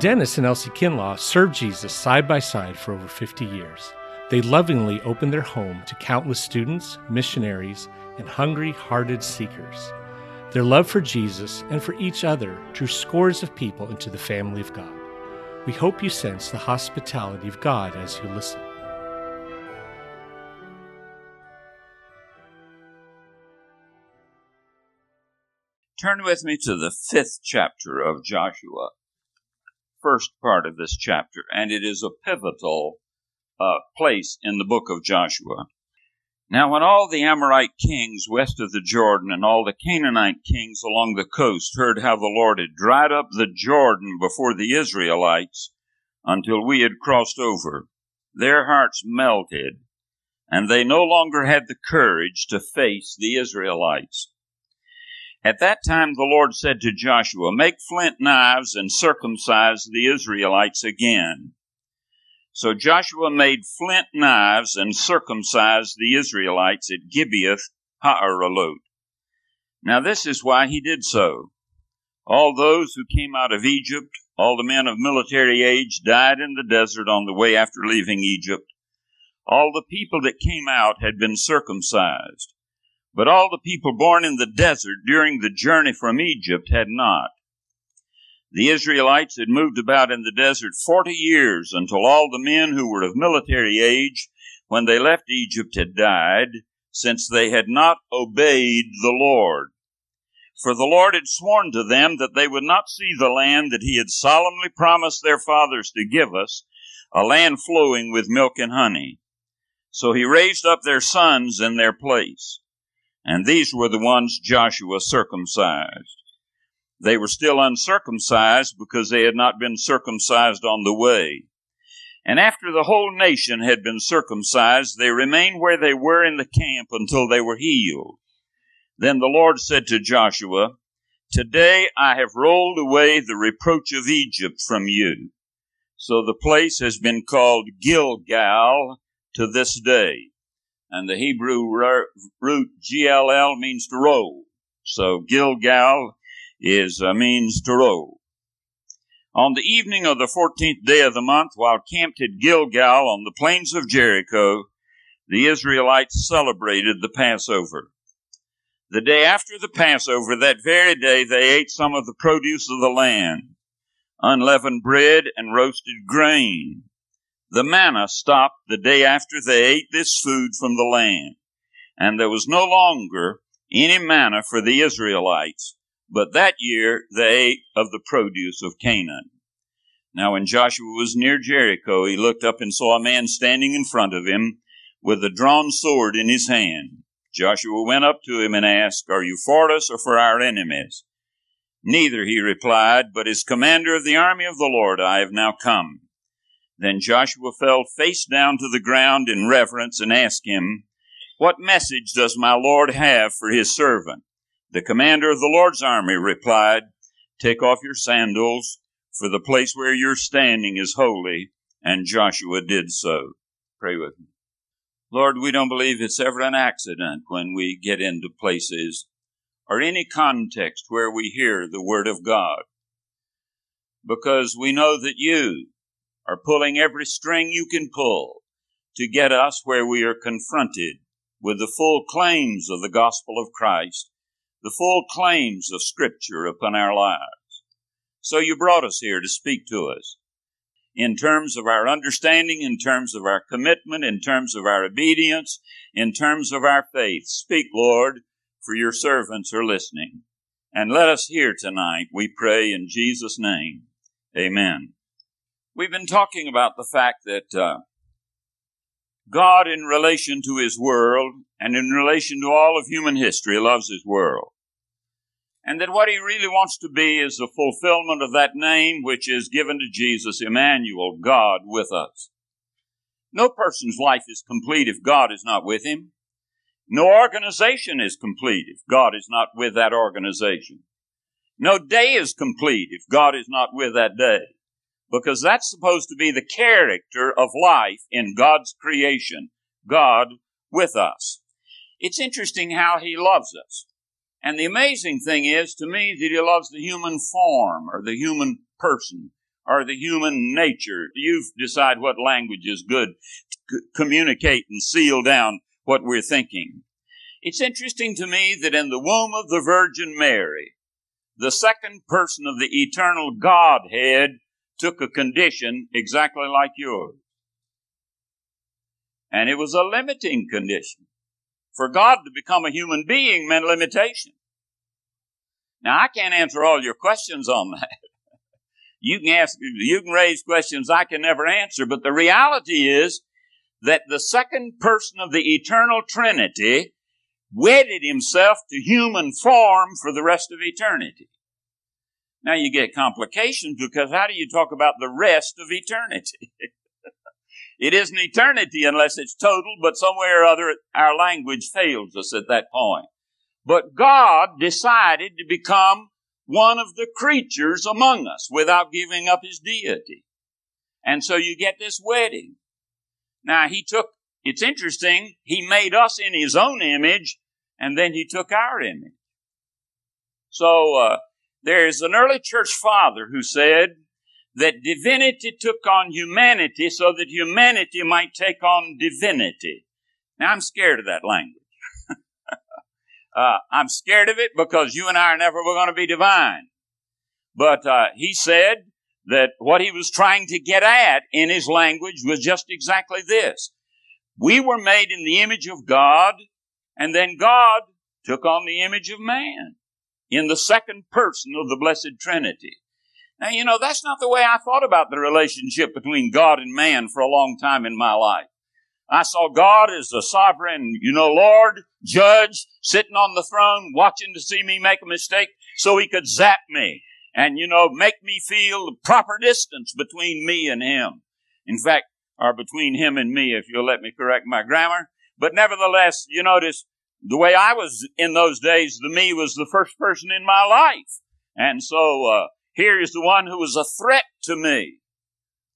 Dennis and Elsie Kinlaw served Jesus side by side for over 50 years. They lovingly opened their home to countless students, missionaries, and hungry hearted seekers. Their love for Jesus and for each other drew scores of people into the family of God. We hope you sense the hospitality of God as you listen. Turn with me to the fifth chapter of Joshua, first part of this chapter, and it is a pivotal uh, place in the book of Joshua. Now, when all the Amorite kings west of the Jordan and all the Canaanite kings along the coast heard how the Lord had dried up the Jordan before the Israelites until we had crossed over, their hearts melted, and they no longer had the courage to face the Israelites. At that time the Lord said to Joshua, Make flint knives and circumcise the Israelites again. So Joshua made flint knives and circumcised the Israelites at Gibeath Haaraloth. Now this is why he did so. All those who came out of Egypt, all the men of military age, died in the desert on the way after leaving Egypt. All the people that came out had been circumcised. But all the people born in the desert during the journey from Egypt had not. The Israelites had moved about in the desert forty years until all the men who were of military age when they left Egypt had died, since they had not obeyed the Lord. For the Lord had sworn to them that they would not see the land that He had solemnly promised their fathers to give us, a land flowing with milk and honey. So He raised up their sons in their place and these were the ones Joshua circumcised. They were still uncircumcised because they had not been circumcised on the way. And after the whole nation had been circumcised, they remained where they were in the camp until they were healed. Then the Lord said to Joshua, Today I have rolled away the reproach of Egypt from you. So the place has been called Gilgal to this day and the Hebrew root GLL means to roll. So Gilgal is uh, means to roll. On the evening of the fourteenth day of the month, while camped at Gilgal on the plains of Jericho, the Israelites celebrated the Passover. The day after the Passover, that very day, they ate some of the produce of the land, unleavened bread and roasted grain, the manna stopped the day after they ate this food from the land, and there was no longer any manna for the Israelites, but that year they ate of the produce of Canaan. Now, when Joshua was near Jericho, he looked up and saw a man standing in front of him with a drawn sword in his hand. Joshua went up to him and asked, Are you for us or for our enemies? Neither, he replied, but as commander of the army of the Lord I have now come. Then Joshua fell face down to the ground in reverence and asked him, What message does my Lord have for his servant? The commander of the Lord's army replied, Take off your sandals, for the place where you're standing is holy. And Joshua did so. Pray with me. Lord, we don't believe it's ever an accident when we get into places or any context where we hear the Word of God. Because we know that you, are pulling every string you can pull to get us where we are confronted with the full claims of the gospel of Christ, the full claims of Scripture upon our lives. So you brought us here to speak to us in terms of our understanding, in terms of our commitment, in terms of our obedience, in terms of our faith. Speak, Lord, for your servants are listening. And let us hear tonight, we pray in Jesus' name. Amen. We've been talking about the fact that uh, God, in relation to His world and in relation to all of human history, loves His world. And that what He really wants to be is the fulfillment of that name which is given to Jesus, Emmanuel, God with us. No person's life is complete if God is not with him. No organization is complete if God is not with that organization. No day is complete if God is not with that day because that's supposed to be the character of life in God's creation. God with us. It's interesting how He loves us. And the amazing thing is to me that He loves the human form or the human person or the human nature. You decide what language is good to communicate and seal down what we're thinking. It's interesting to me that in the womb of the Virgin Mary, the second person of the eternal Godhead took a condition exactly like yours. And it was a limiting condition. For God to become a human being meant limitation. Now I can't answer all your questions on that. You can ask, you can raise questions I can never answer, but the reality is that the second person of the eternal Trinity wedded himself to human form for the rest of eternity. Now you get complications because how do you talk about the rest of eternity? it isn't eternity unless it's total, but somewhere or other our language fails us at that point. But God decided to become one of the creatures among us without giving up his deity. And so you get this wedding. Now he took, it's interesting, he made us in his own image and then he took our image. So, uh, there's an early church father who said that divinity took on humanity so that humanity might take on divinity. Now I'm scared of that language. uh, I'm scared of it because you and I are never going to be divine. But uh, he said that what he was trying to get at in his language was just exactly this. We were made in the image of God, and then God took on the image of man in the second person of the Blessed Trinity. Now, you know, that's not the way I thought about the relationship between God and man for a long time in my life. I saw God as the sovereign, you know, Lord, judge, sitting on the throne, watching to see me make a mistake so he could zap me and, you know, make me feel the proper distance between me and him. In fact, or between him and me, if you'll let me correct my grammar. But nevertheless, you notice the way I was in those days, the me was the first person in my life. And so, uh, here is the one who was a threat to me.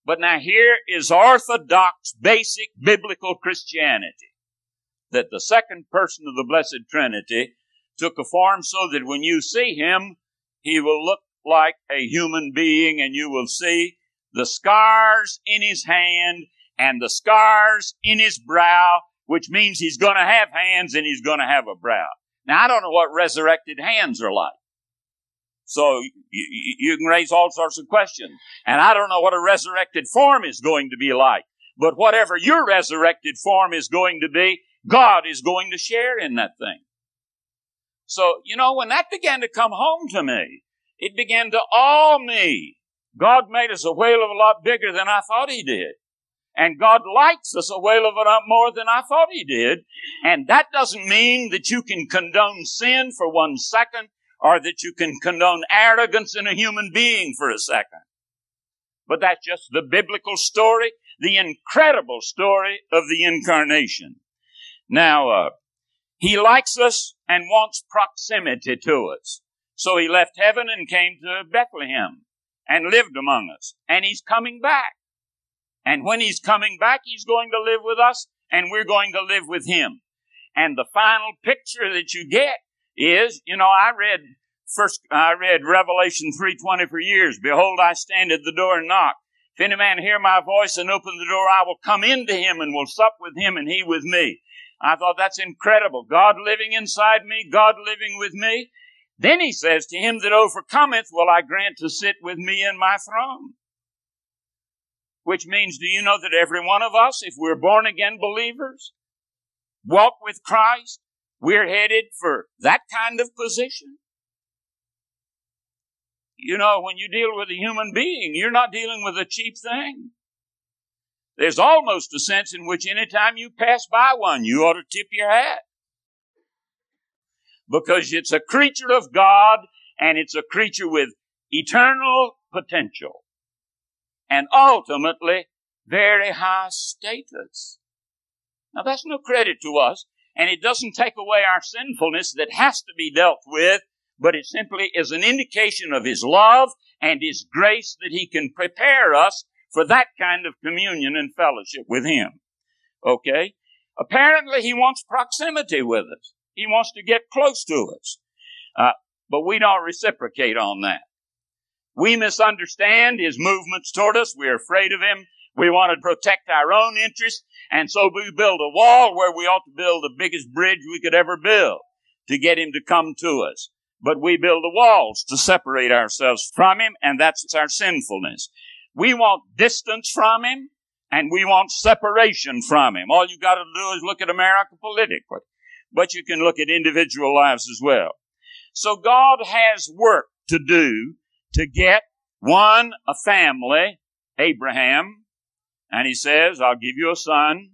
But now here is orthodox, basic biblical Christianity. That the second person of the Blessed Trinity took a form so that when you see him, he will look like a human being and you will see the scars in his hand and the scars in his brow which means he's going to have hands and he's going to have a brow. Now, I don't know what resurrected hands are like. So you, you, can raise all sorts of questions. And I don't know what a resurrected form is going to be like. But whatever your resurrected form is going to be, God is going to share in that thing. So, you know, when that began to come home to me, it began to awe me. God made us a whale of a lot bigger than I thought He did. And God likes us a whale of a lot more than I thought He did. And that doesn't mean that you can condone sin for one second or that you can condone arrogance in a human being for a second. But that's just the biblical story, the incredible story of the incarnation. Now, uh, He likes us and wants proximity to us. So He left heaven and came to Bethlehem and lived among us. And He's coming back. And when he's coming back, he's going to live with us and we're going to live with him. And the final picture that you get is, you know, I read first, I read Revelation 3.20 for years. Behold, I stand at the door and knock. If any man hear my voice and open the door, I will come into him and will sup with him and he with me. I thought that's incredible. God living inside me, God living with me. Then he says, to him that overcometh will I grant to sit with me in my throne. Which means, do you know that every one of us, if we're born again believers, walk with Christ, we're headed for that kind of position? You know, when you deal with a human being, you're not dealing with a cheap thing. There's almost a sense in which anytime you pass by one, you ought to tip your hat. Because it's a creature of God and it's a creature with eternal potential and ultimately very high status. Now that's no credit to us, and it doesn't take away our sinfulness that has to be dealt with, but it simply is an indication of His love and His grace that He can prepare us for that kind of communion and fellowship with Him. Okay? Apparently He wants proximity with us. He wants to get close to us. Uh, but we don't reciprocate on that. We misunderstand his movements toward us. We're afraid of him. We want to protect our own interests. And so we build a wall where we ought to build the biggest bridge we could ever build to get him to come to us. But we build the walls to separate ourselves from him, and that's our sinfulness. We want distance from him, and we want separation from him. All you got to do is look at America politically, but you can look at individual lives as well. So God has work to do to get one, a family, Abraham, and he says, I'll give you a son.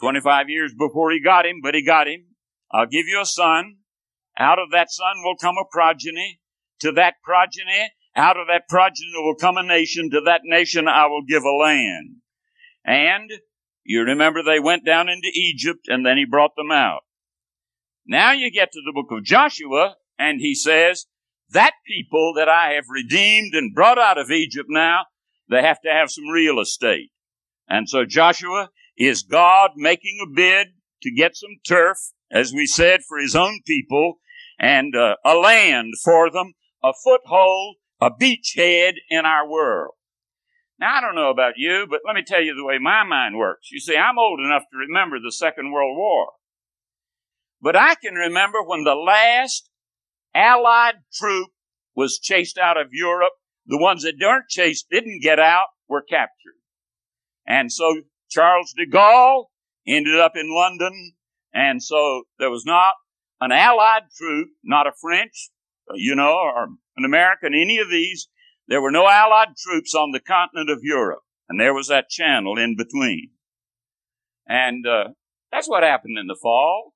25 years before he got him, but he got him. I'll give you a son. Out of that son will come a progeny. To that progeny, out of that progeny will come a nation. To that nation I will give a land. And you remember they went down into Egypt and then he brought them out. Now you get to the book of Joshua and he says, that people that I have redeemed and brought out of Egypt now, they have to have some real estate. And so Joshua is God making a bid to get some turf, as we said, for his own people and uh, a land for them, a foothold, a beachhead in our world. Now, I don't know about you, but let me tell you the way my mind works. You see, I'm old enough to remember the Second World War. But I can remember when the last Allied troop was chased out of Europe. The ones that weren't chased, didn't get out, were captured. And so Charles de Gaulle ended up in London. And so there was not an Allied troop, not a French, you know, or an American, any of these. There were no Allied troops on the continent of Europe. And there was that channel in between. And uh, that's what happened in the fall.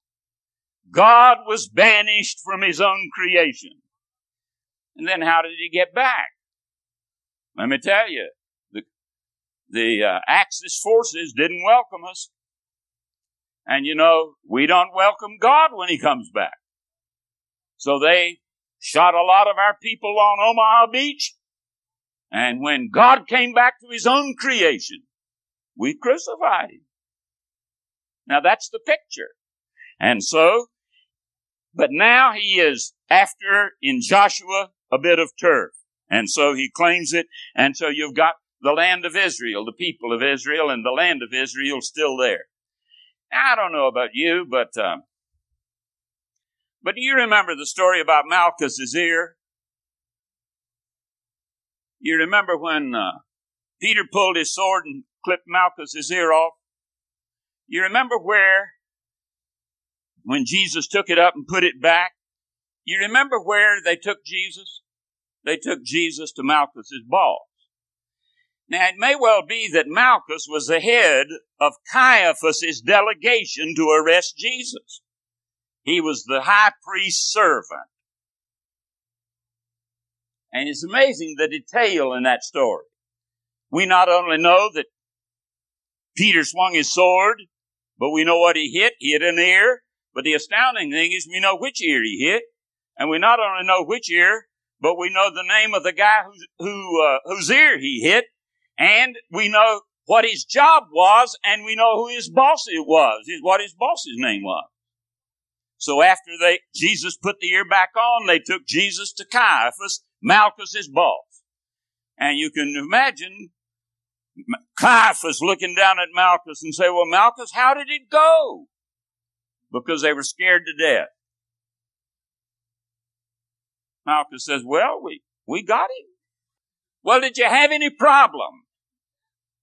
God was banished from his own creation. And then how did he get back? Let me tell you, the, the uh, Axis forces didn't welcome us. And you know, we don't welcome God when he comes back. So they shot a lot of our people on Omaha Beach. And when God came back to his own creation, we crucified him. Now that's the picture. And so, but now he is after in Joshua a bit of turf. And so he claims it. And so you've got the land of Israel, the people of Israel, and the land of Israel still there. Now, I don't know about you, but um, but do you remember the story about Malchus' ear? You remember when uh, Peter pulled his sword and clipped Malchus' ear off? You remember where when Jesus took it up and put it back? You remember where they took Jesus? They took Jesus to Malchus's balls. Now, it may well be that Malchus was the head of Caiaphas's delegation to arrest Jesus. He was the high priest's servant. And it's amazing the detail in that story. We not only know that Peter swung his sword, but we know what he hit. He hit an ear. But the astounding thing is we know which ear he hit. And we not only know which ear, but we know the name of the guy who, who uh, whose ear he hit and we know what his job was, and we know who his boss it was, is what his boss's name was. So after they, Jesus put the ear back on, they took Jesus to Caiaphas, Malchus's boss. And you can imagine Caiaphas looking down at Malchus and say, well, Malchus, how did it go? Because they were scared to death. Malchus says, well, we, we got him. Well, did you have any problem?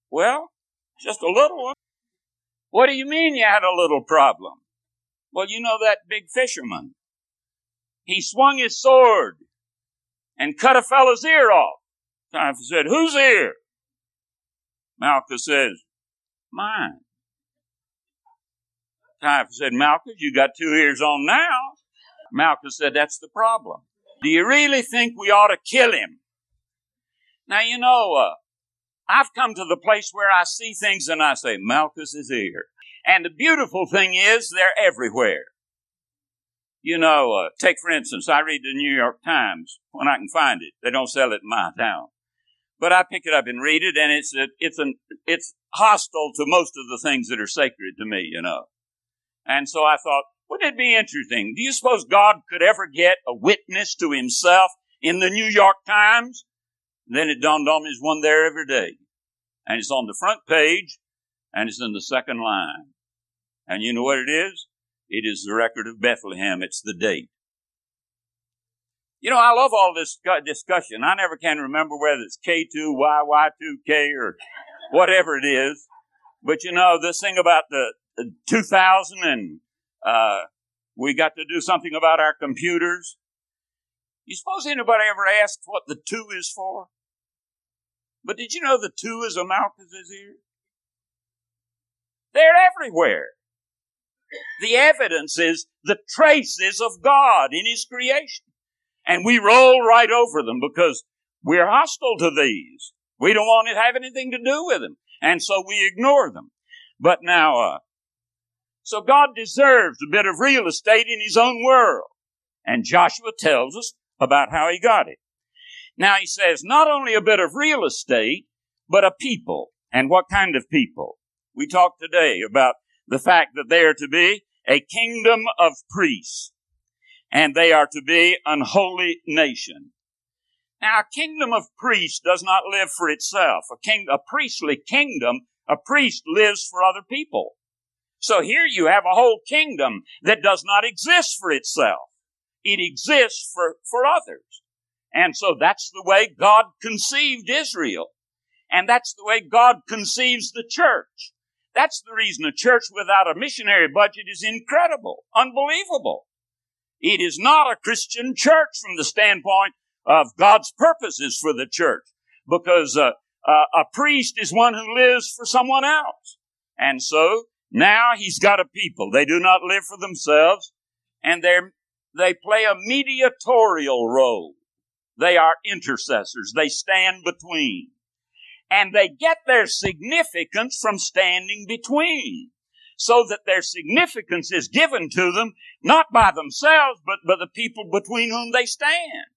Well, just a little one. What do you mean you had a little problem? Well, you know that big fisherman. He swung his sword and cut a fellow's ear off. Caiaphas said, Whose ear? Malchus says, Mine. Caiaphas said, Malchus, you got two ears on now. Malchus said, That's the problem. Do you really think we ought to kill him? Now, you know, uh, I've come to the place where I see things and I say, Malchus is here. And the beautiful thing is, they're everywhere. You know, uh, take for instance, I read the New York Times when I can find it. They don't sell it in my town. But I pick it up and read it, and it's a, it's an it's hostile to most of the things that are sacred to me, you know. And so I thought, wouldn't it be interesting? Do you suppose God could ever get a witness to Himself in the New York Times. Then it dawned on me there's one there every day. And it's on the front page and it's in the second line. And you know what it is? It is the record of Bethlehem. It's the date. You know, I love all this discussion. I never can remember whether it's K2, Y, Y2K, or whatever it is. But you know, this thing about the 2000 and uh, we got to do something about our computers. You suppose anybody ever asked what the two is for? But did you know the two is a Malchus' ear? They're everywhere. The evidence is the traces of God in His creation. And we roll right over them because we're hostile to these. We don't want to have anything to do with them. And so we ignore them. But now, uh, so God deserves a bit of real estate in His own world. And Joshua tells us about how he got it. Now he says not only a bit of real estate, but a people. And what kind of people? We talked today about the fact that they are to be a kingdom of priests and they are to be an holy nation. Now, a kingdom of priests does not live for itself. A, king, a priestly kingdom, a priest lives for other people. So here you have a whole kingdom that does not exist for itself. It exists for, for others. And so that's the way God conceived Israel. And that's the way God conceives the church. That's the reason a church without a missionary budget is incredible, unbelievable. It is not a Christian church from the standpoint of God's purposes for the church because uh, uh, a priest is one who lives for someone else. And so now he's got a people. They do not live for themselves and they're, they play a mediatorial role. They are intercessors. They stand between. And they get their significance from standing between so that their significance is given to them not by themselves, but by the people between whom they stand.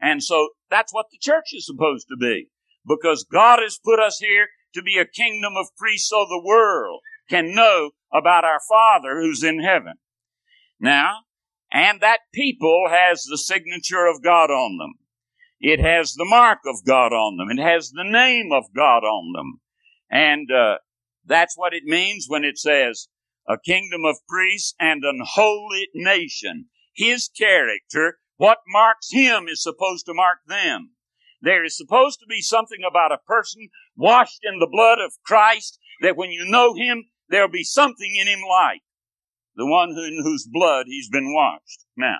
And so that's what the church is supposed to be. Because God has put us here to be a kingdom of priests so the world can know about our Father who's in heaven. Now, and that people has the signature of God on them. It has the mark of God on them. It has the name of God on them. And uh, that's what it means when it says a kingdom of priests and an holy nation. His character, what marks him is supposed to mark them. There is supposed to be something about a person washed in the blood of Christ that when you know him, there'll be something in him like the one in whose blood he's been washed. Now,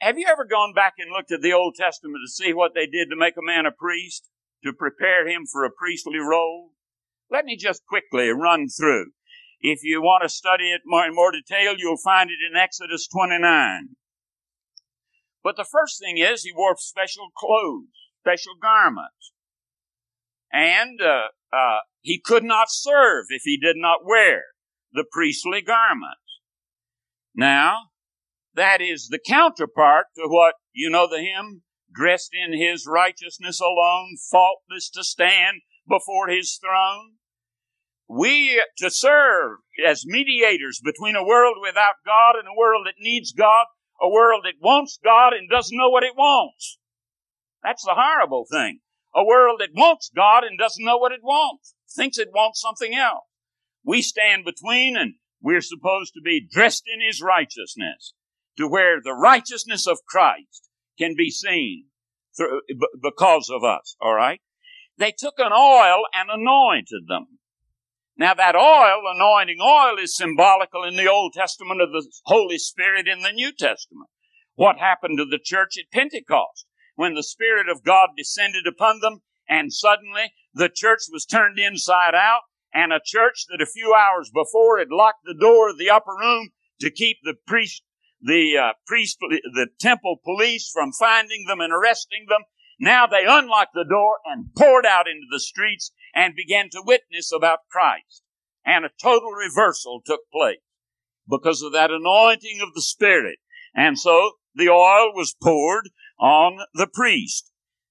have you ever gone back and looked at the Old Testament to see what they did to make a man a priest? to prepare him for a priestly role? Let me just quickly run through. If you want to study it more in more detail, you'll find it in Exodus 29. But the first thing is he wore special clothes, special garments. And uh, uh, he could not serve if he did not wear the priestly garments. Now, that is the counterpart to what, you know the hymn, dressed in his righteousness alone, faultless to stand before his throne. We to serve as mediators between a world without God and a world that needs God, a world that wants God and doesn't know what it wants. That's the horrible thing. A world that wants God and doesn't know what it wants, thinks it wants something else. We stand between and we're supposed to be dressed in His righteousness to where the righteousness of Christ can be seen through, because of us, all right? They took an oil and anointed them. Now that oil, anointing oil, is symbolical in the Old Testament of the Holy Spirit in the New Testament. What happened to the church at Pentecost? When the Spirit of God descended upon them and suddenly the church was turned inside out and a church that a few hours before had locked the door of the upper room to keep the priest the uh, priest, the temple police from finding them and arresting them. Now they unlocked the door and poured out into the streets and began to witness about Christ. And a total reversal took place because of that anointing of the Spirit. And so the oil was poured on the priest.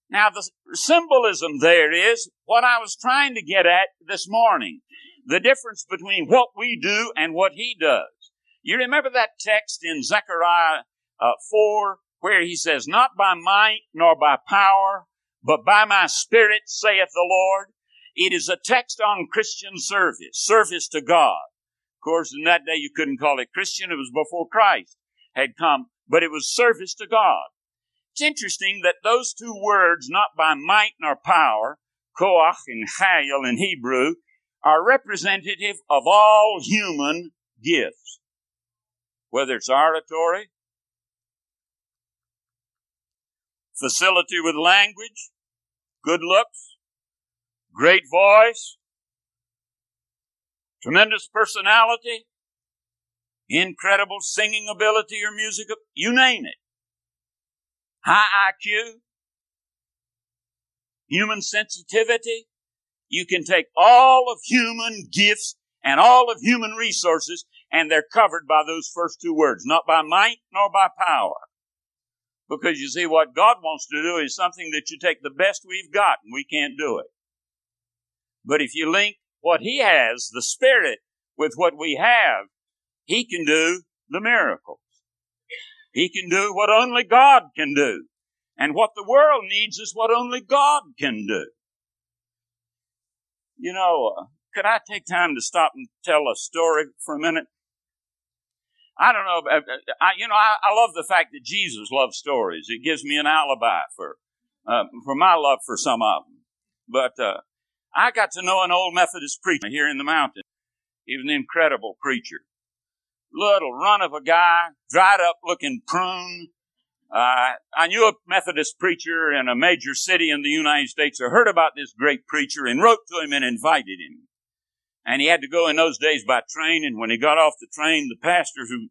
Now the symbolism there is what I was trying to get at this morning. The difference between what we do and what he does. You remember that text in Zechariah uh, 4, where he says, Not by might nor by power, but by my spirit, saith the Lord. It is a text on Christian service, service to God. Of course, in that day you couldn't call it Christian. It was before Christ had come, but it was service to God. It's interesting that those two words, not by might nor power, koach and chayil in Hebrew, are representative of all human gifts. Whether it's oratory, facility with language, good looks, great voice, tremendous personality, incredible singing ability or music, you name it. High IQ, human sensitivity. You can take all of human gifts and all of human resources and they're covered by those first two words, not by might nor by power. Because you see, what God wants to do is something that you take the best we've got and we can't do it. But if you link what He has, the Spirit, with what we have, He can do the miracles. He can do what only God can do. And what the world needs is what only God can do. You know, uh, could I take time to stop and tell a story for a minute? I don't know. Uh, uh, I, you know, I, I love the fact that Jesus loves stories. It gives me an alibi for uh, for my love for some of them. But uh, I got to know an old Methodist preacher here in the mountain. He was an incredible preacher. Little run of a guy, dried up looking prune. Uh, I knew a Methodist preacher in a major city in the United States who heard about this great preacher and wrote to him and invited him. And he had to go in those days by train. And when he got off the train, the pastor who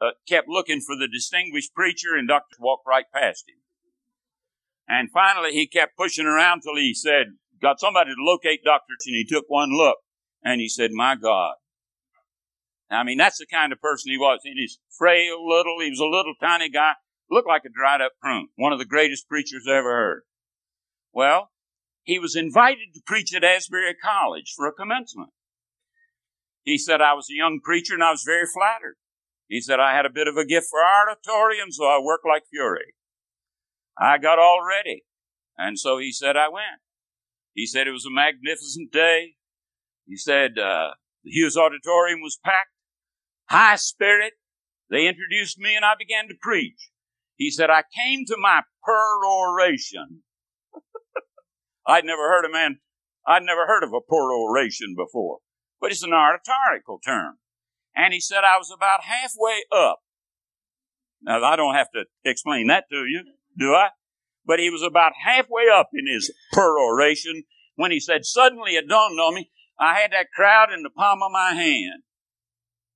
uh, kept looking for the distinguished preacher and doctor walked right past him. And finally, he kept pushing around till he said, got somebody to locate Dr. And he took one look and he said, my God. I mean, that's the kind of person he was. And he's frail little, he was a little tiny guy, looked like a dried up prune, one of the greatest preachers I ever heard. Well, he was invited to preach at Asbury College for a commencement. He said, I was a young preacher and I was very flattered. He said, I had a bit of a gift for and so I worked like fury. I got all ready. And so he said, I went. He said it was a magnificent day. He said, uh, the Hughes Auditorium was packed, high spirit. They introduced me and I began to preach. He said, I came to my peroration. I'd never heard a man, I'd never heard of a peroration before but it's an oratorical term. And he said I was about halfway up. Now, I don't have to explain that to you, do I? But he was about halfway up in his peroration when he said, Suddenly it dawned on me, I had that crowd in the palm of my hand.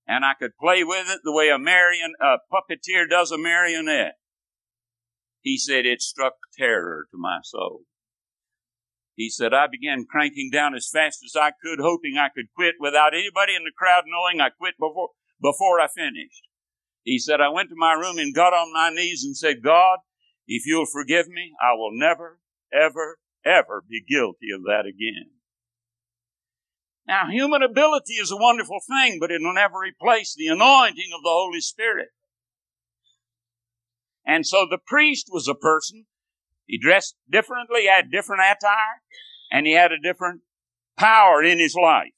And I could play with it the way a, marion, a puppeteer does a marionette. He said it struck terror to my soul. He said, I began cranking down as fast as I could, hoping I could quit without anybody in the crowd knowing I quit before, before I finished. He said, I went to my room and got on my knees and said, God, if you'll forgive me, I will never, ever, ever be guilty of that again. Now, human ability is a wonderful thing, but it will never replace the anointing of the Holy Spirit. And so the priest was a person he dressed differently, had different attire, and he had a different power in his life.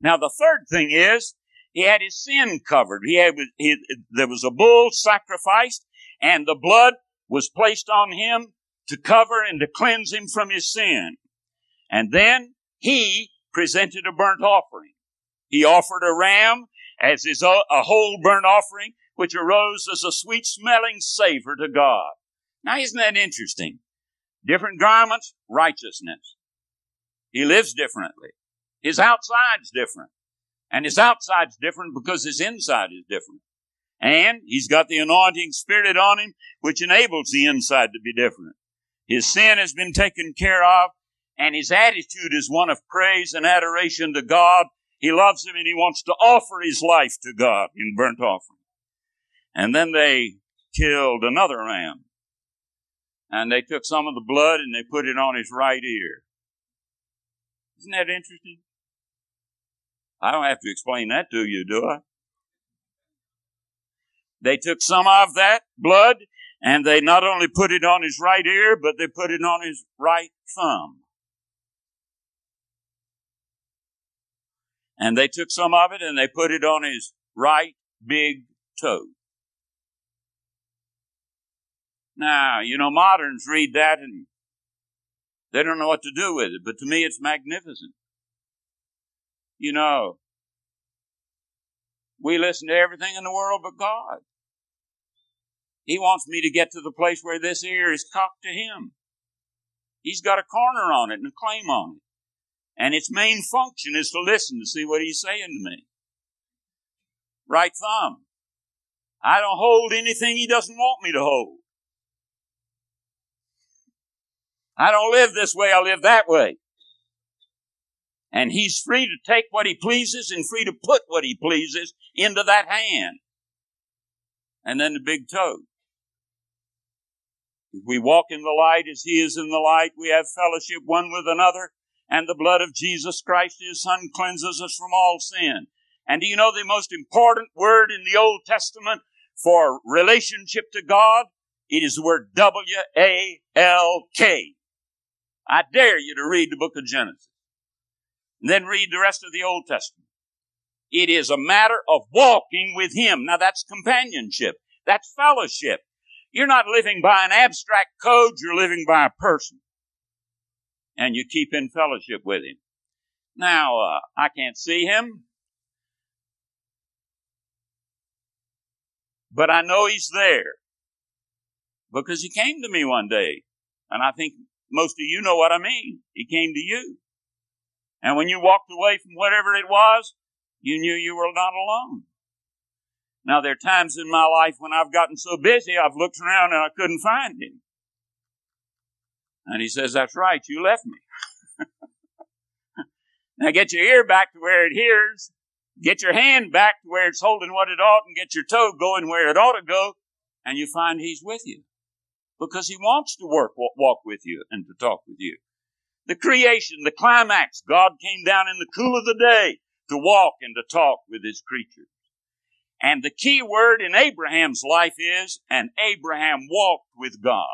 Now, the third thing is, he had his sin covered. He had, he, there was a bull sacrificed, and the blood was placed on him to cover and to cleanse him from his sin. And then he presented a burnt offering. He offered a ram as his, uh, a whole burnt offering, which arose as a sweet smelling savor to God. Now, isn't that interesting? Different garments, righteousness. He lives differently. His outside's different. And his outside's different because his inside is different. And he's got the anointing spirit on him, which enables the inside to be different. His sin has been taken care of, and his attitude is one of praise and adoration to God. He loves him and he wants to offer his life to God in burnt offering. And then they killed another ram and they took some of the blood and they put it on his right ear. Isn't that interesting? I don't have to explain that to you, do I? They took some of that blood and they not only put it on his right ear, but they put it on his right thumb. And they took some of it and they put it on his right big toe. Now, you know, moderns read that and they don't know what to do with it, but to me it's magnificent. You know, we listen to everything in the world but God. He wants me to get to the place where this ear is cocked to Him. He's got a corner on it and a claim on it. And its main function is to listen to see what He's saying to me. Right thumb. I don't hold anything He doesn't want me to hold. I don't live this way, I live that way. And he's free to take what he pleases and free to put what he pleases into that hand. And then the big toe. If we walk in the light as he is in the light, we have fellowship one with another, and the blood of Jesus Christ, his son, cleanses us from all sin. And do you know the most important word in the Old Testament for relationship to God? It is the word W-A-L-K. I dare you to read the book of Genesis. And then read the rest of the Old Testament. It is a matter of walking with Him. Now that's companionship. That's fellowship. You're not living by an abstract code, you're living by a person. And you keep in fellowship with Him. Now, uh, I can't see Him. But I know He's there. Because He came to me one day. And I think most of you know what I mean. He came to you. And when you walked away from whatever it was, you knew you were not alone. Now, there are times in my life when I've gotten so busy, I've looked around and I couldn't find him. And he says, That's right, you left me. now, get your ear back to where it hears, get your hand back to where it's holding what it ought, and get your toe going where it ought to go, and you find he's with you because he wants to work, walk with you and to talk with you. The creation, the climax, God came down in the cool of the day to walk and to talk with his creatures. And the key word in Abraham's life is, and Abraham walked with God.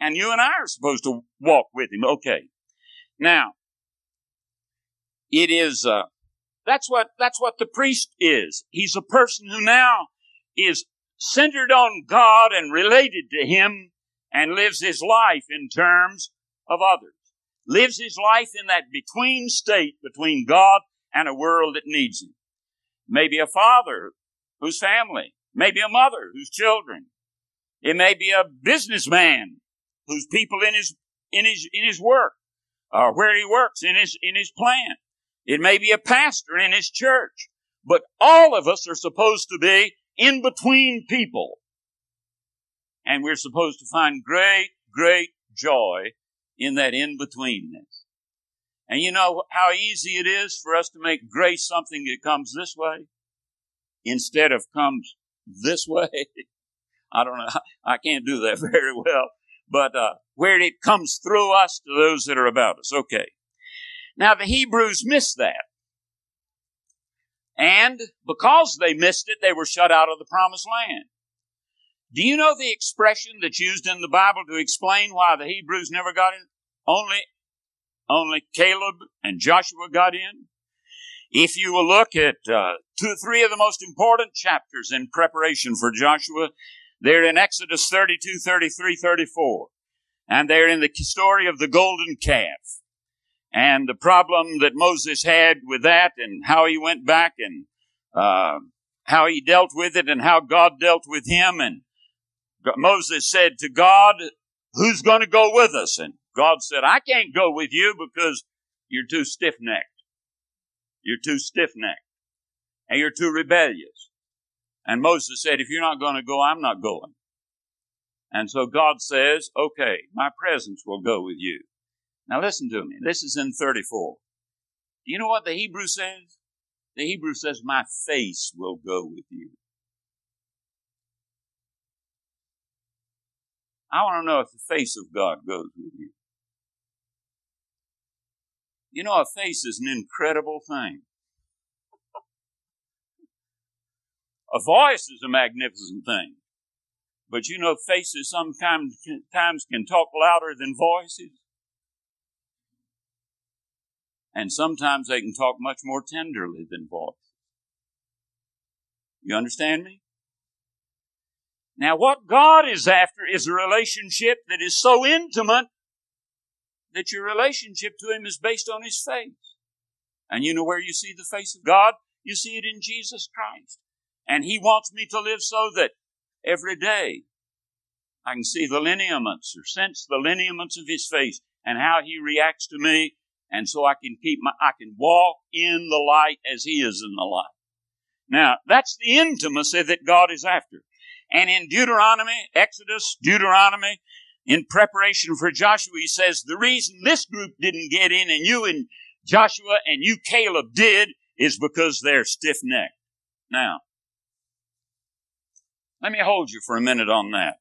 And you and I are supposed to walk with him. Okay. Now, it is, uh, that's what, that's what the priest is. He's a person who now is centered on God and related to Him and lives his life in terms of others. Lives his life in that between state between God and a world that needs him. Maybe a father whose family, maybe a mother whose children. It may be a businessman whose people in his, in his, in his work, or where he works in his, in his plant. It may be a pastor in his church. But all of us are supposed to be in between people. And we're supposed to find great, great joy in that in betweenness. And you know how easy it is for us to make grace something that comes this way instead of comes this way. I don't know. I can't do that very well, but uh, where it comes through us to those that are about us. Okay. Now the Hebrews missed that. And because they missed it, they were shut out of the promised land. Do you know the expression that's used in the Bible to explain why the Hebrews never got in? Only, only Caleb and Joshua got in. If you will look at uh, two three of the most important chapters in preparation for Joshua, they're in Exodus 32, 33, 34. And they're in the story of the golden calf and the problem that Moses had with that and how he went back and uh, how he dealt with it and how God dealt with him. And Moses said to God, who's going to go with us? And God said, I can't go with you because you're too stiff necked. You're too stiff necked and you're too rebellious. And Moses said, if you're not going to go, I'm not going. And so God says, okay, my presence will go with you. Now listen to me. This is in 34. Do you know what the Hebrew says? The Hebrew says, my face will go with you. I want to know if the face of God goes with you. You know, a face is an incredible thing. A voice is a magnificent thing. But you know, faces sometimes times can talk louder than voices. And sometimes they can talk much more tenderly than voices. You understand me? Now, what God is after is a relationship that is so intimate that your relationship to Him is based on His face. And you know where you see the face of God? You see it in Jesus Christ. And He wants me to live so that every day I can see the lineaments or sense the lineaments of His face and how He reacts to me. And so I can keep my, I can walk in the light as He is in the light. Now, that's the intimacy that God is after. And in Deuteronomy, Exodus, Deuteronomy, in preparation for Joshua, he says, the reason this group didn't get in and you and Joshua and you, Caleb, did is because they're stiff necked. Now, let me hold you for a minute on that.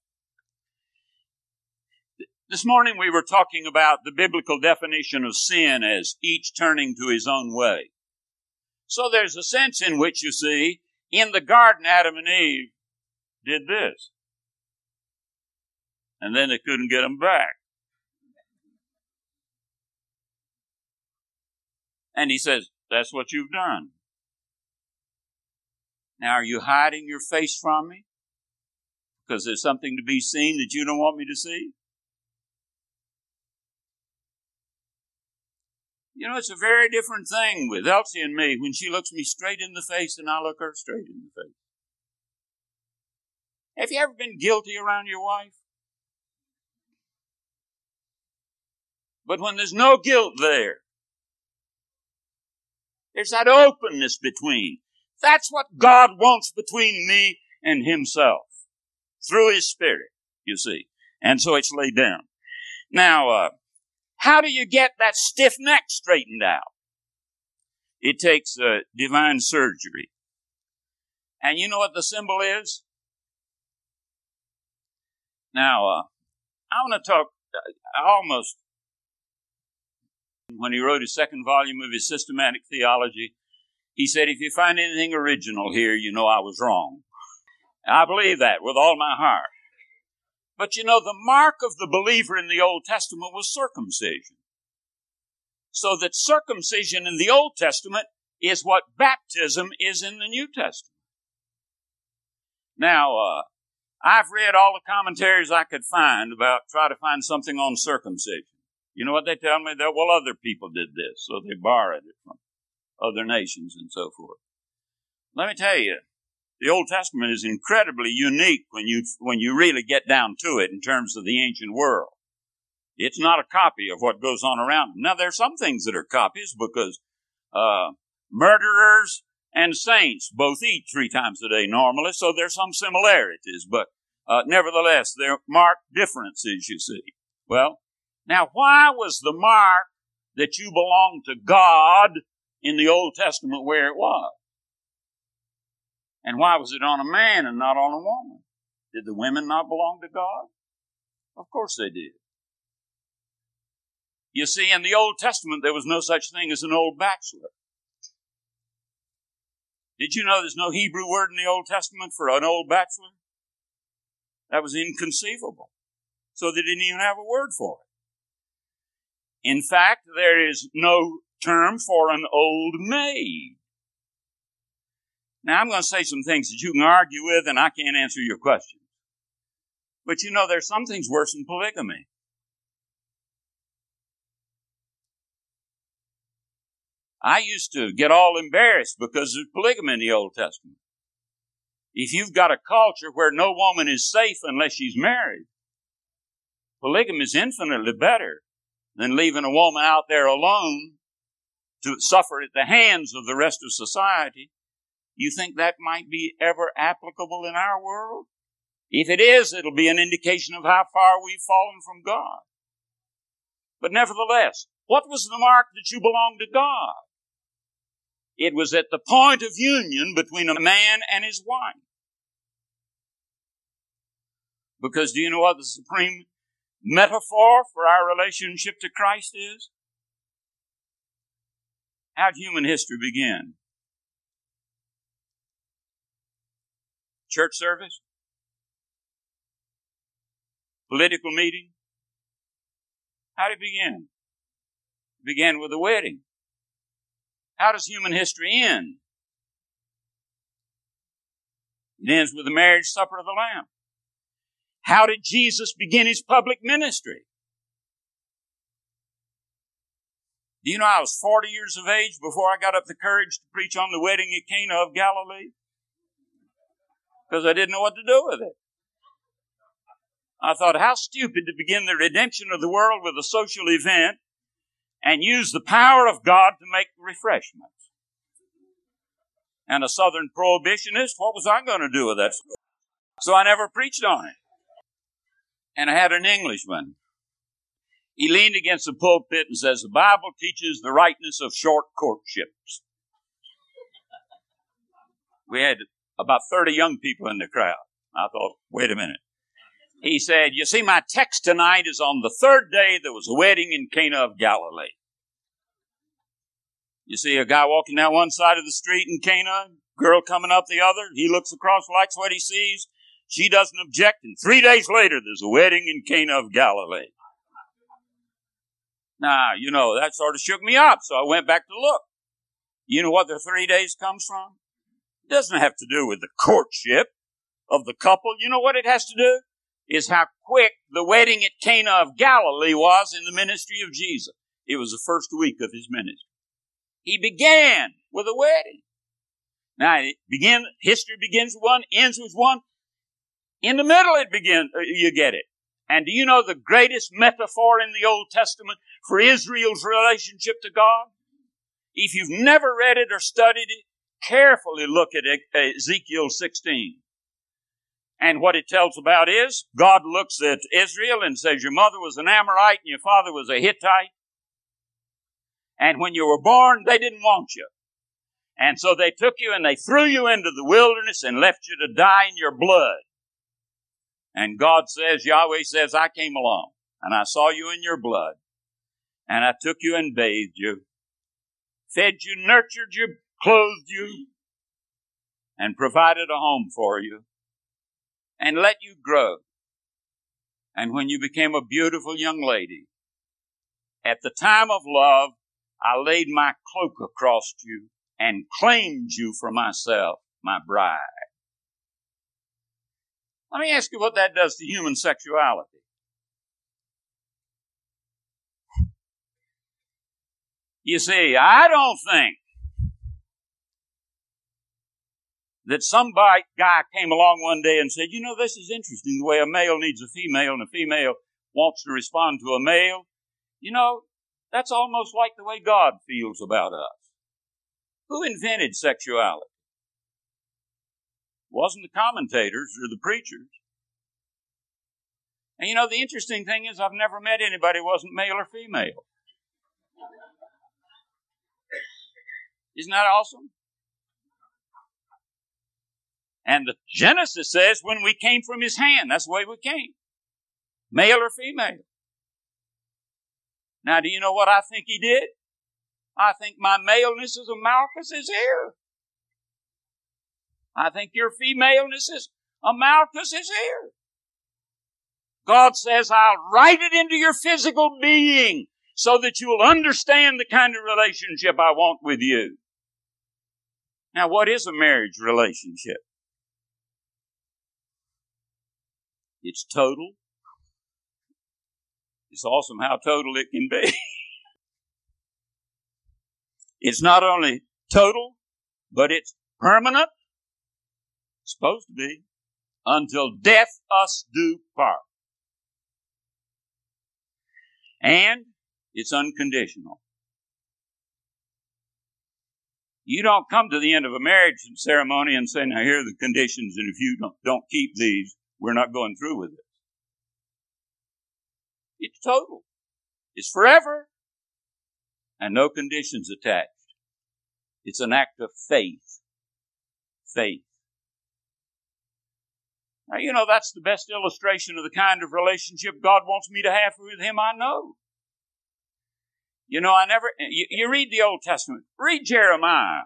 This morning we were talking about the biblical definition of sin as each turning to his own way. So there's a sense in which you see, in the garden, Adam and Eve did this. And then they couldn't get them back. And he says, That's what you've done. Now, are you hiding your face from me? Because there's something to be seen that you don't want me to see? You know, it's a very different thing with Elsie and me when she looks me straight in the face and I look her straight in the face. Have you ever been guilty around your wife? But when there's no guilt there, there's that openness between. That's what God wants between me and Himself through His Spirit, you see. And so it's laid down. Now, uh, how do you get that stiff neck straightened out? It takes uh, divine surgery. And you know what the symbol is? Now, uh, I want to talk uh, almost when he wrote his second volume of his systematic theology. He said, If you find anything original here, you know I was wrong. I believe that with all my heart. But you know, the mark of the believer in the Old Testament was circumcision. So that circumcision in the Old Testament is what baptism is in the New Testament. Now, uh, I've read all the commentaries I could find about try to find something on circumcision. You know what they tell me? That well, other people did this, so they borrowed it from other nations and so forth. Let me tell you, the Old Testament is incredibly unique when you when you really get down to it in terms of the ancient world. It's not a copy of what goes on around. Now there are some things that are copies because uh, murderers and saints both eat three times a day normally, so there's some similarities, but uh, nevertheless, there are marked differences, you see. Well, now why was the mark that you belong to God in the Old Testament where it was? And why was it on a man and not on a woman? Did the women not belong to God? Of course they did. You see, in the Old Testament, there was no such thing as an old bachelor. Did you know there's no Hebrew word in the Old Testament for an old bachelor? That was inconceivable. So they didn't even have a word for it. In fact, there is no term for an old maid. Now, I'm going to say some things that you can argue with, and I can't answer your questions. But you know, there's some things worse than polygamy. I used to get all embarrassed because of polygamy in the Old Testament. If you've got a culture where no woman is safe unless she's married, polygamy is infinitely better than leaving a woman out there alone to suffer at the hands of the rest of society. You think that might be ever applicable in our world? If it is, it'll be an indication of how far we've fallen from God. But nevertheless, what was the mark that you belonged to God? It was at the point of union between a man and his wife. Because do you know what the supreme metaphor for our relationship to Christ is? How'd human history begin? Church service? Political meeting? How did it begin? It began with a wedding. How does human history end? It ends with the marriage supper of the Lamb. How did Jesus begin his public ministry? Do you know I was 40 years of age before I got up the courage to preach on the wedding at Cana of Galilee? Because I didn't know what to do with it. I thought, how stupid to begin the redemption of the world with a social event and use the power of God to make refreshments. And a southern prohibitionist, what was I going to do with that? So I never preached on it. And I had an Englishman. He leaned against the pulpit and says, the Bible teaches the rightness of short courtships. We had about 30 young people in the crowd. I thought, wait a minute. He said, You see, my text tonight is on the third day there was a wedding in Cana of Galilee. You see a guy walking down one side of the street in Cana, girl coming up the other. He looks across, likes what he sees. She doesn't object, and three days later there's a wedding in Cana of Galilee. Now, you know, that sort of shook me up, so I went back to look. You know what the three days comes from? It doesn't have to do with the courtship of the couple. You know what it has to do? is how quick the wedding at Cana of Galilee was in the ministry of Jesus. It was the first week of his ministry. He began with a wedding. Now, it begin, history begins with one, ends with one. In the middle, it begins, uh, you get it. And do you know the greatest metaphor in the Old Testament for Israel's relationship to God? If you've never read it or studied it, carefully look at Ezekiel 16. And what it tells about is God looks at Israel and says, Your mother was an Amorite and your father was a Hittite. And when you were born, they didn't want you. And so they took you and they threw you into the wilderness and left you to die in your blood. And God says, Yahweh says, I came along and I saw you in your blood and I took you and bathed you, fed you, nurtured you, clothed you, and provided a home for you and let you grow. And when you became a beautiful young lady, at the time of love, I laid my cloak across you and claimed you for myself, my bride. Let me ask you what that does to human sexuality. You see, I don't think that some guy came along one day and said, you know, this is interesting the way a male needs a female and a female wants to respond to a male. You know, that's almost like the way God feels about us. Who invented sexuality? Wasn't the commentators or the preachers. And you know, the interesting thing is I've never met anybody who wasn't male or female. Isn't that awesome? And the Genesis says when we came from his hand, that's the way we came. Male or female. Now, do you know what I think he did? I think my maleness is a Malchus is here. I think your femaleness is a Malchus is here. God says, I'll write it into your physical being so that you'll understand the kind of relationship I want with you. Now, what is a marriage relationship? It's total. It's awesome how total it can be. it's not only total, but it's permanent. Supposed to be. Until death us do part. And it's unconditional. You don't come to the end of a marriage ceremony and say, now here are the conditions, and if you don't, don't keep these, we're not going through with it. It's total. It's forever. And no conditions attached. It's an act of faith. Faith. Now, you know, that's the best illustration of the kind of relationship God wants me to have with Him, I know. You know, I never, you, you read the Old Testament, read Jeremiah.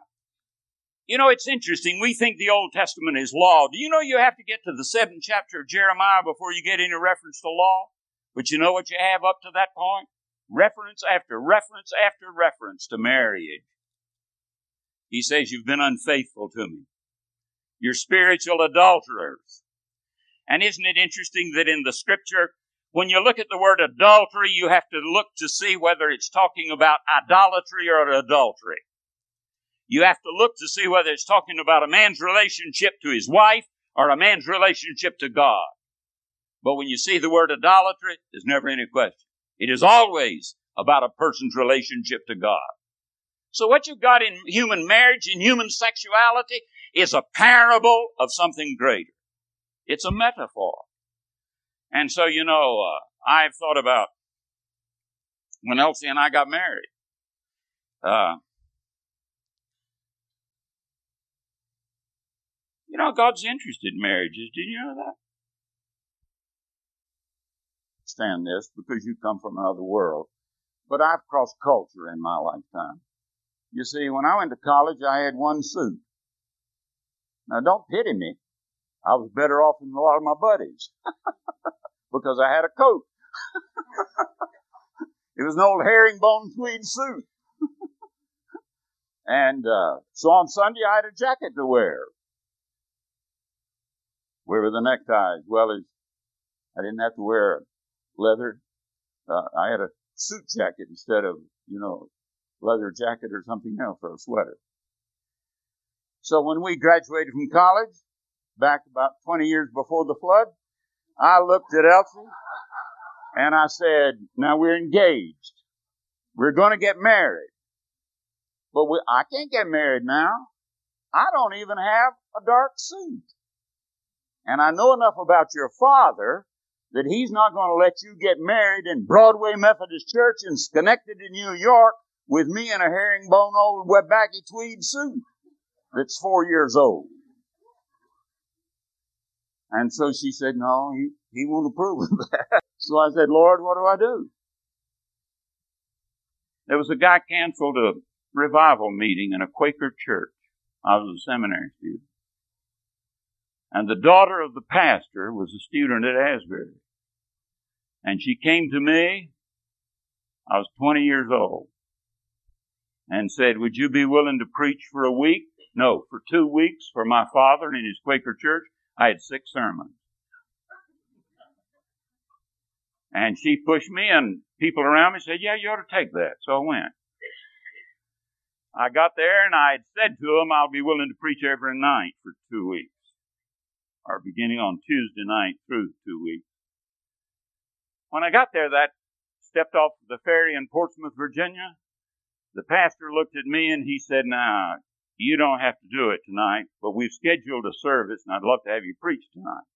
You know, it's interesting. We think the Old Testament is law. Do you know you have to get to the seventh chapter of Jeremiah before you get any reference to law? But you know what you have up to that point? Reference after reference after reference to marriage. He says, You've been unfaithful to me. You're spiritual adulterers. And isn't it interesting that in the scripture, when you look at the word adultery, you have to look to see whether it's talking about idolatry or adultery. You have to look to see whether it's talking about a man's relationship to his wife or a man's relationship to God. But when you see the word idolatry, there's never any question. It is always about a person's relationship to God. So what you've got in human marriage and human sexuality is a parable of something greater. It's a metaphor. And so, you know, uh, I've thought about when Elsie and I got married. Uh, you know, God's interested in marriages. Did you know that? Stand this because you come from another world. But I've crossed culture in my lifetime. You see, when I went to college, I had one suit. Now, don't pity me. I was better off than a lot of my buddies because I had a coat. it was an old herringbone tweed suit. and uh, so on Sunday, I had a jacket to wear. Where were the neckties? Well, as I didn't have to wear leather. Uh, I had a suit jacket instead of, you know, leather jacket or something else or a sweater. So when we graduated from college, back about 20 years before the flood, I looked at Elsie and I said, now we're engaged. We're going to get married. But we, I can't get married now. I don't even have a dark suit. And I know enough about your father that he's not going to let you get married in Broadway Methodist Church in Schenectady, New York with me in a herringbone old webbacky tweed suit that's four years old. And so she said, no, he, he won't approve of that. So I said, Lord, what do I do? There was a guy canceled a revival meeting in a Quaker church. I was a seminary student. And the daughter of the pastor was a student at Asbury. And she came to me. I was 20 years old and said, would you be willing to preach for a week? No, for two weeks for my father in his Quaker church. I had six sermons. And she pushed me and people around me said, yeah, you ought to take that. So I went. I got there and I had said to them, I'll be willing to preach every night for two weeks. Or beginning on Tuesday night through two weeks. When I got there, that stepped off the ferry in Portsmouth, Virginia. The pastor looked at me and he said, now, you don't have to do it tonight, but we've scheduled a service and I'd love to have you preach tonight.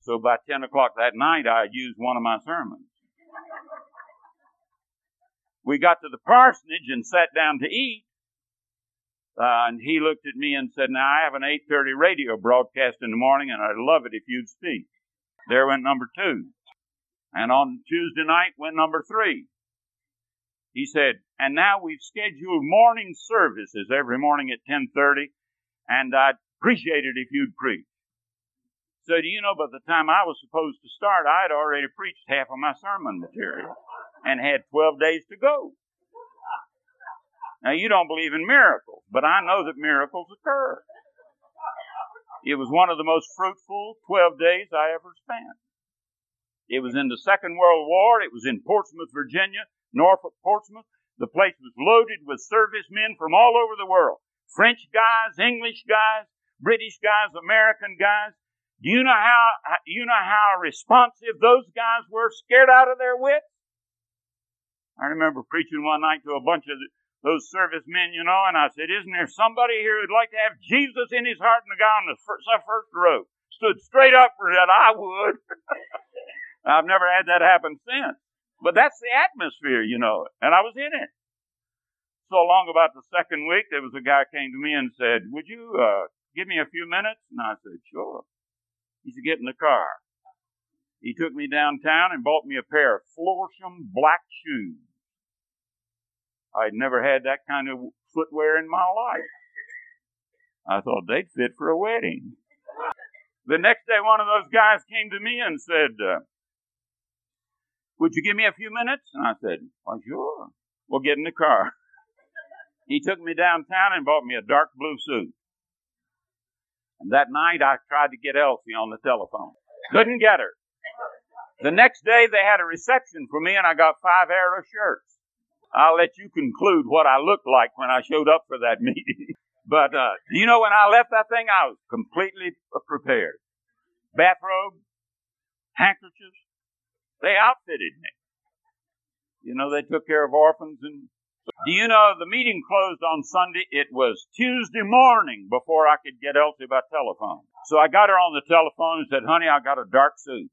So by 10 o'clock that night, I used one of my sermons. We got to the parsonage and sat down to eat. Uh, and he looked at me and said, now I have an 8.30 radio broadcast in the morning and I'd love it if you'd speak. There went number two. And on Tuesday night went number three. He said, and now we've scheduled morning services every morning at 1030, and I'd appreciate it if you'd preach. So do you know by the time I was supposed to start, I had already preached half of my sermon material and had 12 days to go. Now you don't believe in miracles, but I know that miracles occur. It was one of the most fruitful 12 days I ever spent. It was in the Second World War. It was in Portsmouth, Virginia. Norfolk, Portsmouth. The place was loaded with servicemen from all over the world. French guys, English guys, British guys, American guys. Do you know how, you know how responsive those guys were, scared out of their wits? I remember preaching one night to a bunch of those servicemen, you know, and I said, isn't there somebody here who'd like to have Jesus in his heart? And the guy on the first, first row stood straight up for that. I would. I've never had that happen since. But that's the atmosphere, you know, and I was in it. So along about the second week, there was a guy came to me and said, would you, uh, give me a few minutes? And I said, sure. He said, get in the car. He took me downtown and bought me a pair of Florsheim black shoes. I'd never had that kind of footwear in my life. I thought they'd fit for a wedding. The next day, one of those guys came to me and said, uh, Would you give me a few minutes? And I said, Why, sure. We'll get in the car. He took me downtown and bought me a dark blue suit. And that night, I tried to get Elsie on the telephone. Couldn't get her. The next day, they had a reception for me, and I got five Arrow shirts. I'll let you conclude what I looked like when I showed up for that meeting. but uh, you know, when I left that thing, I was completely prepared. Bathrobe, handkerchiefs, they outfitted me. You know, they took care of orphans and. Do you know the meeting closed on Sunday? It was Tuesday morning before I could get Elsie by telephone. So I got her on the telephone and said, honey, I got a dark suit.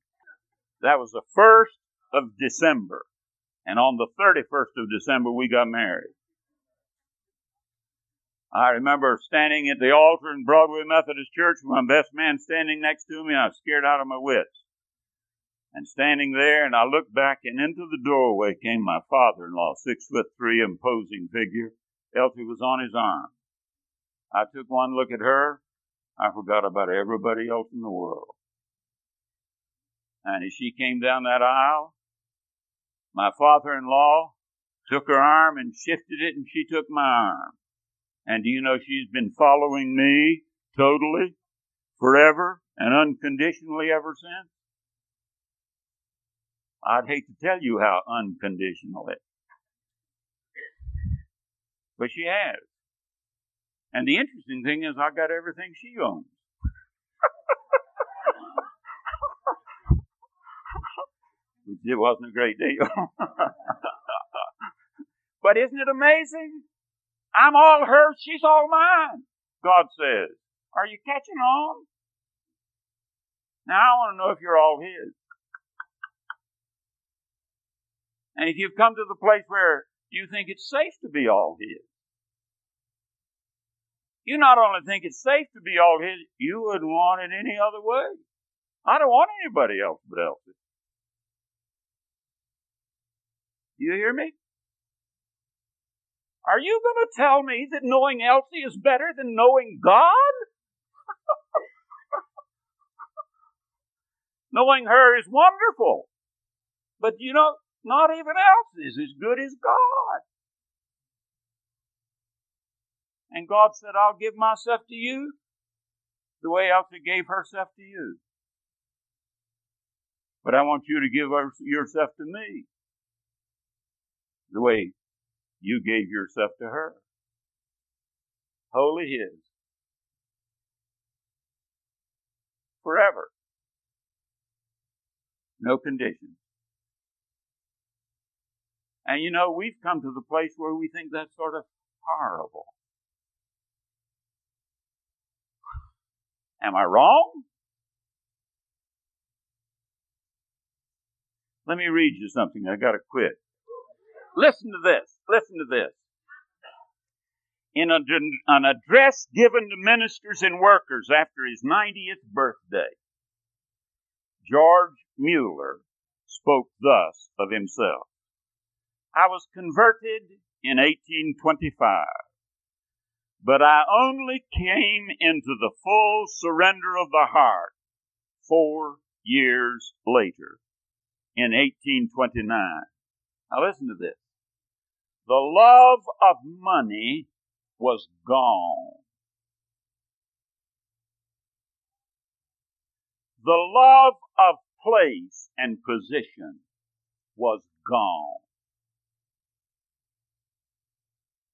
That was the first of December. And on the 31st of December, we got married. I remember standing at the altar in Broadway Methodist Church with my best man standing next to me. I was scared out of my wits. And standing there, and I looked back, and into the doorway came my father-in-law, six foot three, imposing figure. Elsie was on his arm. I took one look at her. I forgot about everybody else in the world. And as she came down that aisle, my father-in-law took her arm and shifted it and she took my arm. And do you know she's been following me totally, forever, and unconditionally ever since? I'd hate to tell you how unconditionally. But she has. And the interesting thing is I got everything she owns. it wasn't a great deal. but isn't it amazing? I'm all hers, she's all mine, God says. Are you catching on? Now I want to know if you're all His. And if you've come to the place where you think it's safe to be all His, you not only think it's safe to be all His, you wouldn't want it any other way. I don't want anybody else but Elsie. You hear me? Are you going to tell me that knowing Elsie is better than knowing God? knowing her is wonderful. But you know, not even Elsie is as good as God. And God said, I'll give myself to you the way Elsie gave herself to you. But I want you to give yourself to me the way you gave yourself to her. Wholly His. Forever. No conditions. And you know, we've come to the place where we think that's sort of horrible. Am I wrong? Let me read you something. I gotta quit. Listen to this. Listen to this. In an address given to ministers and workers after his 90th birthday, George Mueller spoke thus of himself. I was converted in 1825, but I only came into the full surrender of the heart four years later in 1829. Now listen to this. The love of money was gone. The love of place and position was gone.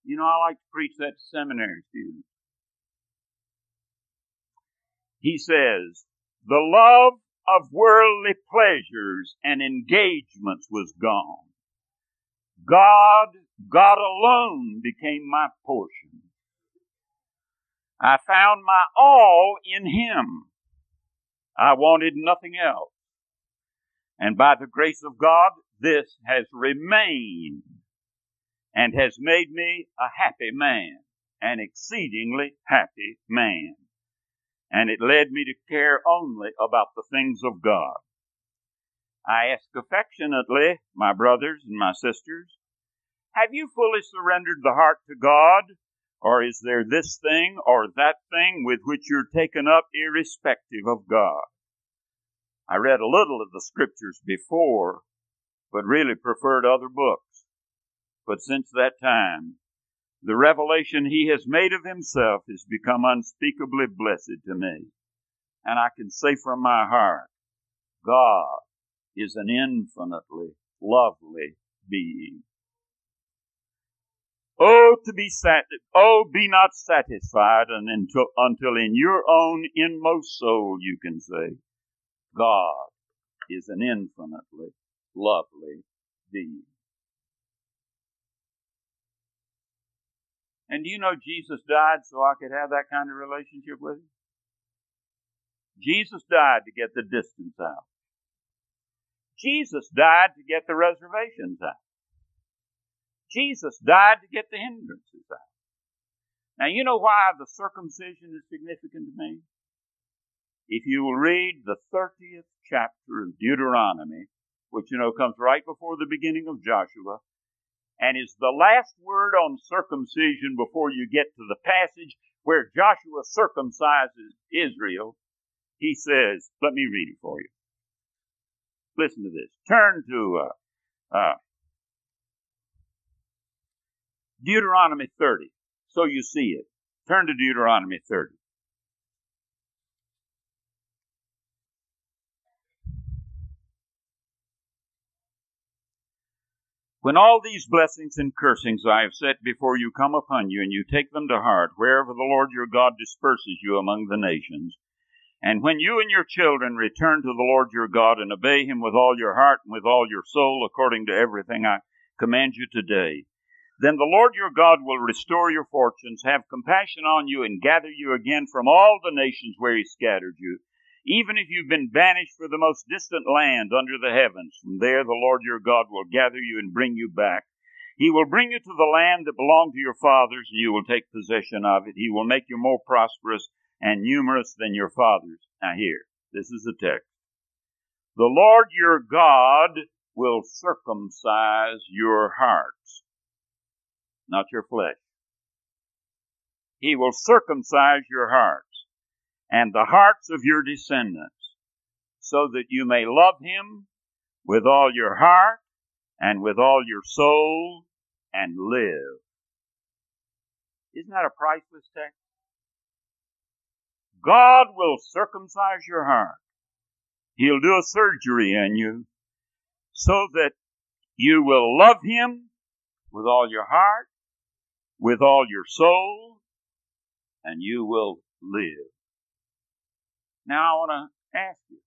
You know, I like to preach that to seminary students. He says, the love of worldly pleasures and engagements was gone. God God alone became my portion. I found my all in Him. I wanted nothing else. And by the grace of God, this has remained and has made me a happy man, an exceedingly happy man. And it led me to care only about the things of God. I ask affectionately, my brothers and my sisters, have you fully surrendered the heart to God? Or is there this thing or that thing with which you're taken up irrespective of God? I read a little of the scriptures before, but really preferred other books. But since that time, the revelation he has made of himself has become unspeakably blessed to me. And I can say from my heart, God is an infinitely lovely being. Oh, to be sat, oh, be not satisfied until, until in your own inmost soul you can say, God is an infinitely lovely being. And do you know Jesus died so I could have that kind of relationship with him? Jesus died to get the distance out. Jesus died to get the reservations out. Jesus died to get the hindrances out. Now, you know why the circumcision is significant to me? If you will read the 30th chapter of Deuteronomy, which you know comes right before the beginning of Joshua, and is the last word on circumcision before you get to the passage where Joshua circumcises Israel, he says, let me read it for you. Listen to this. Turn to uh, uh, Deuteronomy 30, so you see it. Turn to Deuteronomy 30. When all these blessings and cursings I have set before you come upon you, and you take them to heart, wherever the Lord your God disperses you among the nations, and when you and your children return to the Lord your God and obey him with all your heart and with all your soul, according to everything I command you today, then the Lord your God will restore your fortunes, have compassion on you, and gather you again from all the nations where he scattered you. Even if you've been banished for the most distant land under the heavens, from there the Lord your God will gather you and bring you back. He will bring you to the land that belonged to your fathers, and you will take possession of it. He will make you more prosperous and numerous than your fathers. Now, here, this is the text. The Lord your God will circumcise your hearts, not your flesh. He will circumcise your hearts and the hearts of your descendants, so that you may love him with all your heart and with all your soul and live. Isn't that a priceless text? God will circumcise your heart. He'll do a surgery in you so that you will love Him with all your heart, with all your soul, and you will live. Now I want to ask you,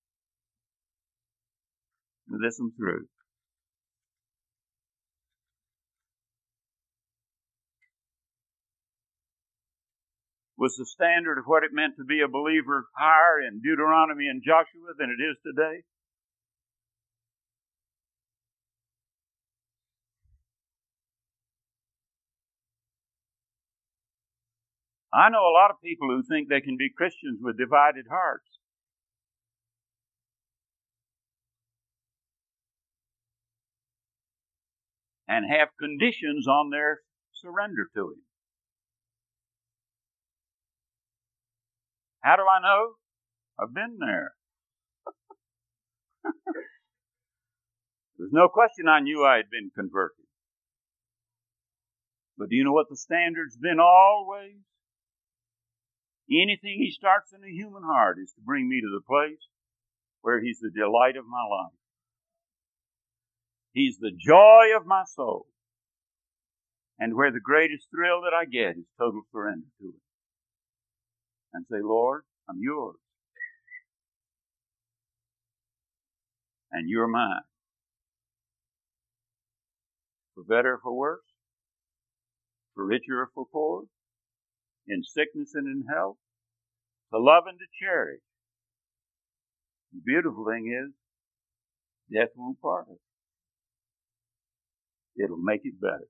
listen through. Was the standard of what it meant to be a believer higher in Deuteronomy and Joshua than it is today? I know a lot of people who think they can be Christians with divided hearts. And have conditions on their surrender to Him. How do I know? I've been there. There's no question I knew I had been converted. But do you know what the standard's been always? Anything he starts in the human heart is to bring me to the place where he's the delight of my life. He's the joy of my soul. And where the greatest thrill that I get is total surrender to him. and say, Lord, I'm yours. And you're mine. For better or for worse, for richer or for poor, in sickness and in health, to love and to cherish. The beautiful thing is, death won't part us. It'll make it better.